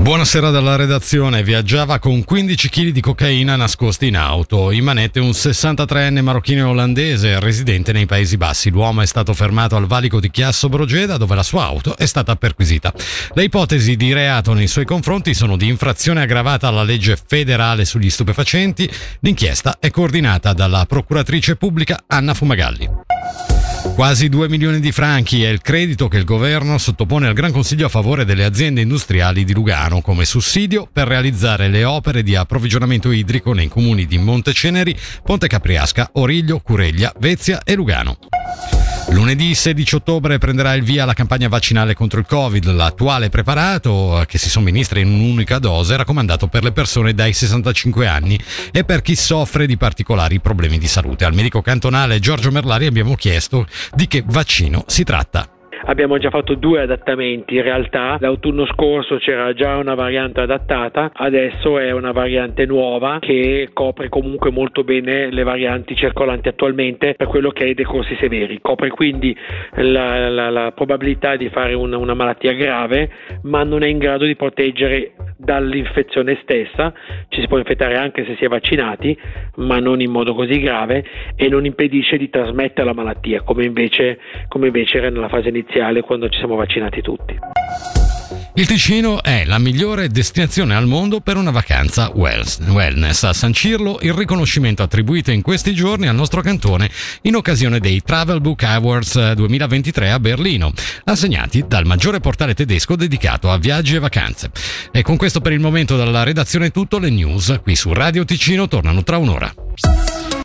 Buonasera dalla redazione. Viaggiava con 15 kg di cocaina nascosti in auto. In manette un 63enne marocchino olandese residente nei Paesi Bassi. L'uomo è stato fermato al valico di Chiasso Brogeda dove la sua auto è stata perquisita. Le ipotesi di reato nei suoi confronti sono di infrazione aggravata alla legge federale sugli stupefacenti. L'inchiesta è coordinata dalla procuratrice pubblica Anna Fumagalli. Quasi 2 milioni di franchi è il credito che il governo sottopone al Gran Consiglio a favore delle aziende industriali di Lugano come sussidio per realizzare le opere di approvvigionamento idrico nei comuni di Monteceneri, Ponte Capriasca, Origlio, Cureglia, Vezia e Lugano. Lunedì 16 ottobre prenderà il via la campagna vaccinale contro il Covid. L'attuale preparato, che si somministra in un'unica dose, è raccomandato per le persone dai 65 anni e per chi soffre di particolari problemi di salute. Al medico cantonale Giorgio Merlari abbiamo chiesto di che vaccino si tratta. Abbiamo già fatto due adattamenti, in realtà. L'autunno scorso c'era già una variante adattata, adesso è una variante nuova che copre comunque molto bene le varianti circolanti attualmente per quello che è i decorsi severi, copre quindi la, la, la probabilità di fare una, una malattia grave ma non è in grado di proteggere dall'infezione stessa, ci si può infettare anche se si è vaccinati, ma non in modo così grave e non impedisce di trasmettere la malattia, come invece, come invece era nella fase iniziale quando ci siamo vaccinati tutti. Il Ticino è la migliore destinazione al mondo per una vacanza wellness. A sancirlo il riconoscimento attribuito in questi giorni al nostro cantone in occasione dei Travel Book Awards 2023 a Berlino, assegnati dal maggiore portale tedesco dedicato a viaggi e vacanze. E con questo per il momento dalla redazione tutto, le news qui su Radio Ticino tornano tra un'ora.